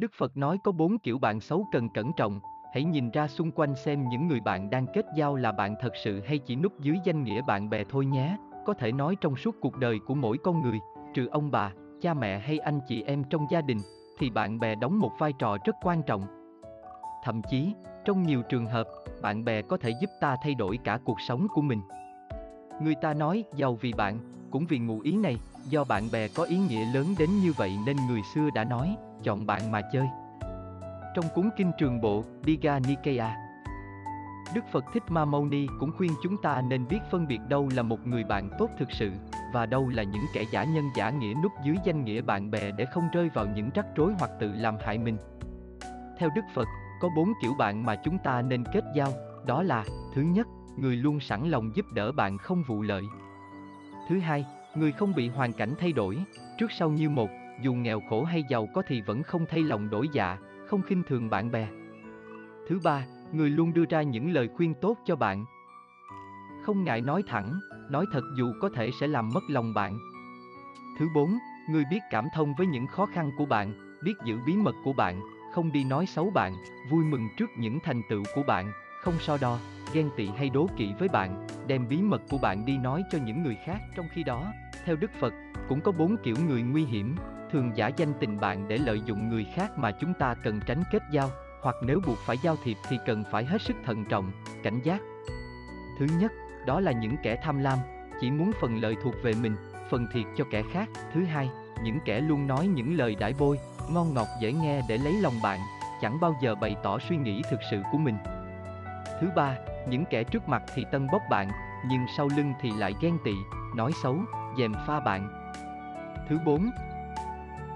Đức Phật nói có bốn kiểu bạn xấu cần cẩn trọng, hãy nhìn ra xung quanh xem những người bạn đang kết giao là bạn thật sự hay chỉ núp dưới danh nghĩa bạn bè thôi nhé. Có thể nói trong suốt cuộc đời của mỗi con người, trừ ông bà, cha mẹ hay anh chị em trong gia đình, thì bạn bè đóng một vai trò rất quan trọng. Thậm chí, trong nhiều trường hợp, bạn bè có thể giúp ta thay đổi cả cuộc sống của mình. Người ta nói giàu vì bạn, cũng vì ngụ ý này, do bạn bè có ý nghĩa lớn đến như vậy nên người xưa đã nói, chọn bạn mà chơi. Trong cuốn kinh trường bộ, Diga Nikaya, Đức Phật Thích Ma Mâu Ni cũng khuyên chúng ta nên biết phân biệt đâu là một người bạn tốt thực sự, và đâu là những kẻ giả nhân giả nghĩa núp dưới danh nghĩa bạn bè để không rơi vào những rắc rối hoặc tự làm hại mình. Theo Đức Phật, có bốn kiểu bạn mà chúng ta nên kết giao, đó là, thứ nhất, người luôn sẵn lòng giúp đỡ bạn không vụ lợi. Thứ hai, người không bị hoàn cảnh thay đổi, trước sau như một, dù nghèo khổ hay giàu có thì vẫn không thay lòng đổi dạ, không khinh thường bạn bè. Thứ ba, người luôn đưa ra những lời khuyên tốt cho bạn. Không ngại nói thẳng, nói thật dù có thể sẽ làm mất lòng bạn. Thứ bốn, người biết cảm thông với những khó khăn của bạn, biết giữ bí mật của bạn, không đi nói xấu bạn, vui mừng trước những thành tựu của bạn, không so đo, ghen tị hay đố kỵ với bạn, đem bí mật của bạn đi nói cho những người khác. Trong khi đó, theo Đức Phật, cũng có bốn kiểu người nguy hiểm, thường giả danh tình bạn để lợi dụng người khác mà chúng ta cần tránh kết giao, hoặc nếu buộc phải giao thiệp thì cần phải hết sức thận trọng, cảnh giác. Thứ nhất, đó là những kẻ tham lam, chỉ muốn phần lợi thuộc về mình, phần thiệt cho kẻ khác. Thứ hai, những kẻ luôn nói những lời đãi bôi, ngon ngọt dễ nghe để lấy lòng bạn, chẳng bao giờ bày tỏ suy nghĩ thực sự của mình. Thứ ba, những kẻ trước mặt thì tân bốc bạn, nhưng sau lưng thì lại ghen tị, nói xấu, dèm pha bạn. Thứ bốn,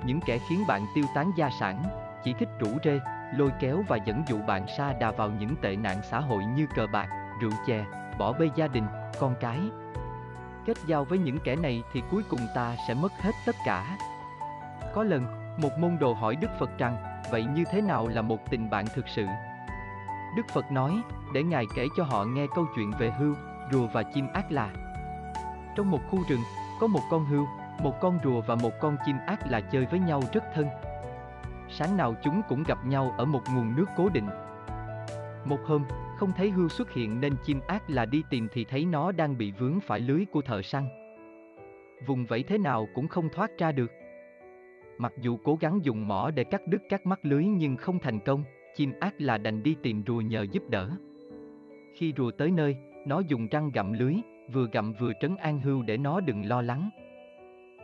những kẻ khiến bạn tiêu tán gia sản, chỉ thích rủ rê, lôi kéo và dẫn dụ bạn sa đà vào những tệ nạn xã hội như cờ bạc, rượu chè, bỏ bê gia đình, con cái. Kết giao với những kẻ này thì cuối cùng ta sẽ mất hết tất cả. Có lần, một môn đồ hỏi Đức Phật rằng, vậy như thế nào là một tình bạn thực sự? Đức Phật nói, để Ngài kể cho họ nghe câu chuyện về hươu, rùa và chim ác là. Trong một khu rừng, có một con hươu, một con rùa và một con chim ác là chơi với nhau rất thân. Sáng nào chúng cũng gặp nhau ở một nguồn nước cố định. Một hôm, không thấy hươu xuất hiện nên chim ác là đi tìm thì thấy nó đang bị vướng phải lưới của thợ săn. Vùng vẫy thế nào cũng không thoát ra được. Mặc dù cố gắng dùng mỏ để cắt đứt các mắt lưới nhưng không thành công, chim ác là đành đi tìm rùa nhờ giúp đỡ. Khi rùa tới nơi, nó dùng răng gặm lưới, vừa gặm vừa trấn an hươu để nó đừng lo lắng.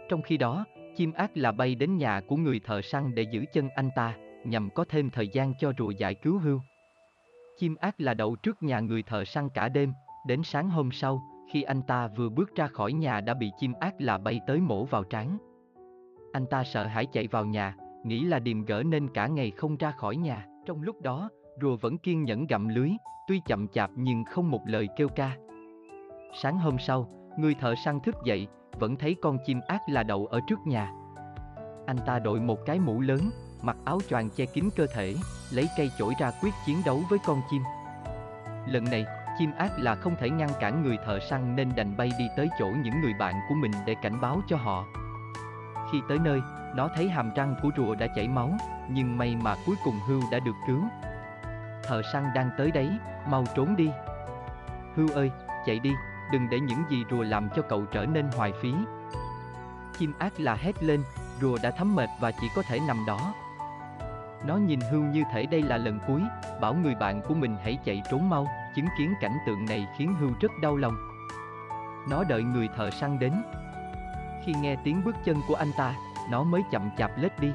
Trong khi đó, chim ác là bay đến nhà của người thợ săn để giữ chân anh ta, nhằm có thêm thời gian cho rùa giải cứu hươu. Chim ác là đậu trước nhà người thợ săn cả đêm, đến sáng hôm sau, khi anh ta vừa bước ra khỏi nhà đã bị chim ác là bay tới mổ vào trán. Anh ta sợ hãi chạy vào nhà, nghĩ là điềm gỡ nên cả ngày không ra khỏi nhà. Trong lúc đó, rùa vẫn kiên nhẫn gặm lưới, tuy chậm chạp nhưng không một lời kêu ca. Sáng hôm sau, người thợ săn thức dậy, vẫn thấy con chim ác là đậu ở trước nhà. Anh ta đội một cái mũ lớn, mặc áo choàng che kín cơ thể, lấy cây chổi ra quyết chiến đấu với con chim. Lần này, chim ác là không thể ngăn cản người thợ săn nên đành bay đi tới chỗ những người bạn của mình để cảnh báo cho họ. Khi tới nơi, nó thấy hàm răng của rùa đã chảy máu, nhưng may mà cuối cùng Hưu đã được cứu. Thợ săn đang tới đấy, mau trốn đi. Hưu ơi, chạy đi, đừng để những gì rùa làm cho cậu trở nên hoài phí. Chim ác là hét lên, rùa đã thấm mệt và chỉ có thể nằm đó. Nó nhìn Hưu như thể đây là lần cuối, bảo người bạn của mình hãy chạy trốn mau, chứng kiến cảnh tượng này khiến Hưu rất đau lòng. Nó đợi người thợ săn đến. Khi nghe tiếng bước chân của anh ta, nó mới chậm chạp lết đi.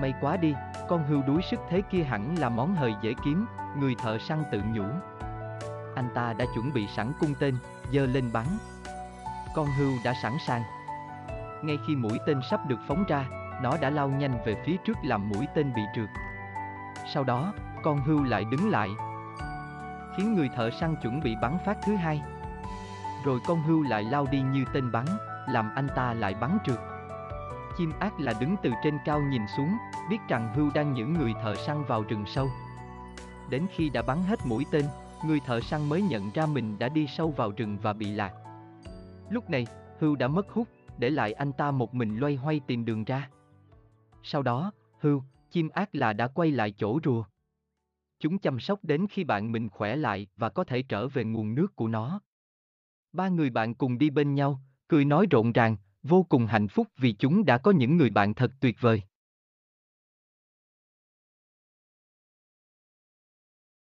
May quá đi, con hươu đuối sức thế kia hẳn là món hời dễ kiếm, người thợ săn tự nhủ. Anh ta đã chuẩn bị sẵn cung tên, giơ lên bắn. Con hươu đã sẵn sàng. Ngay khi mũi tên sắp được phóng ra, nó đã lao nhanh về phía trước làm mũi tên bị trượt. Sau đó, con hươu lại đứng lại, khiến người thợ săn chuẩn bị bắn phát thứ hai. Rồi con hươu lại lao đi như tên bắn, làm anh ta lại bắn trượt. Chim ác là đứng từ trên cao nhìn xuống, biết rằng hươu đang những người thợ săn vào rừng sâu. Đến khi đã bắn hết mũi tên, người thợ săn mới nhận ra mình đã đi sâu vào rừng và bị lạc. Lúc này, Hưu đã mất hút, để lại anh ta một mình loay hoay tìm đường ra. Sau đó, Hưu, chim ác là đã quay lại chỗ rùa. Chúng chăm sóc đến khi bạn mình khỏe lại và có thể trở về nguồn nước của nó. Ba người bạn cùng đi bên nhau, cười nói rộn ràng, vô cùng hạnh phúc vì chúng đã có những người bạn thật tuyệt vời.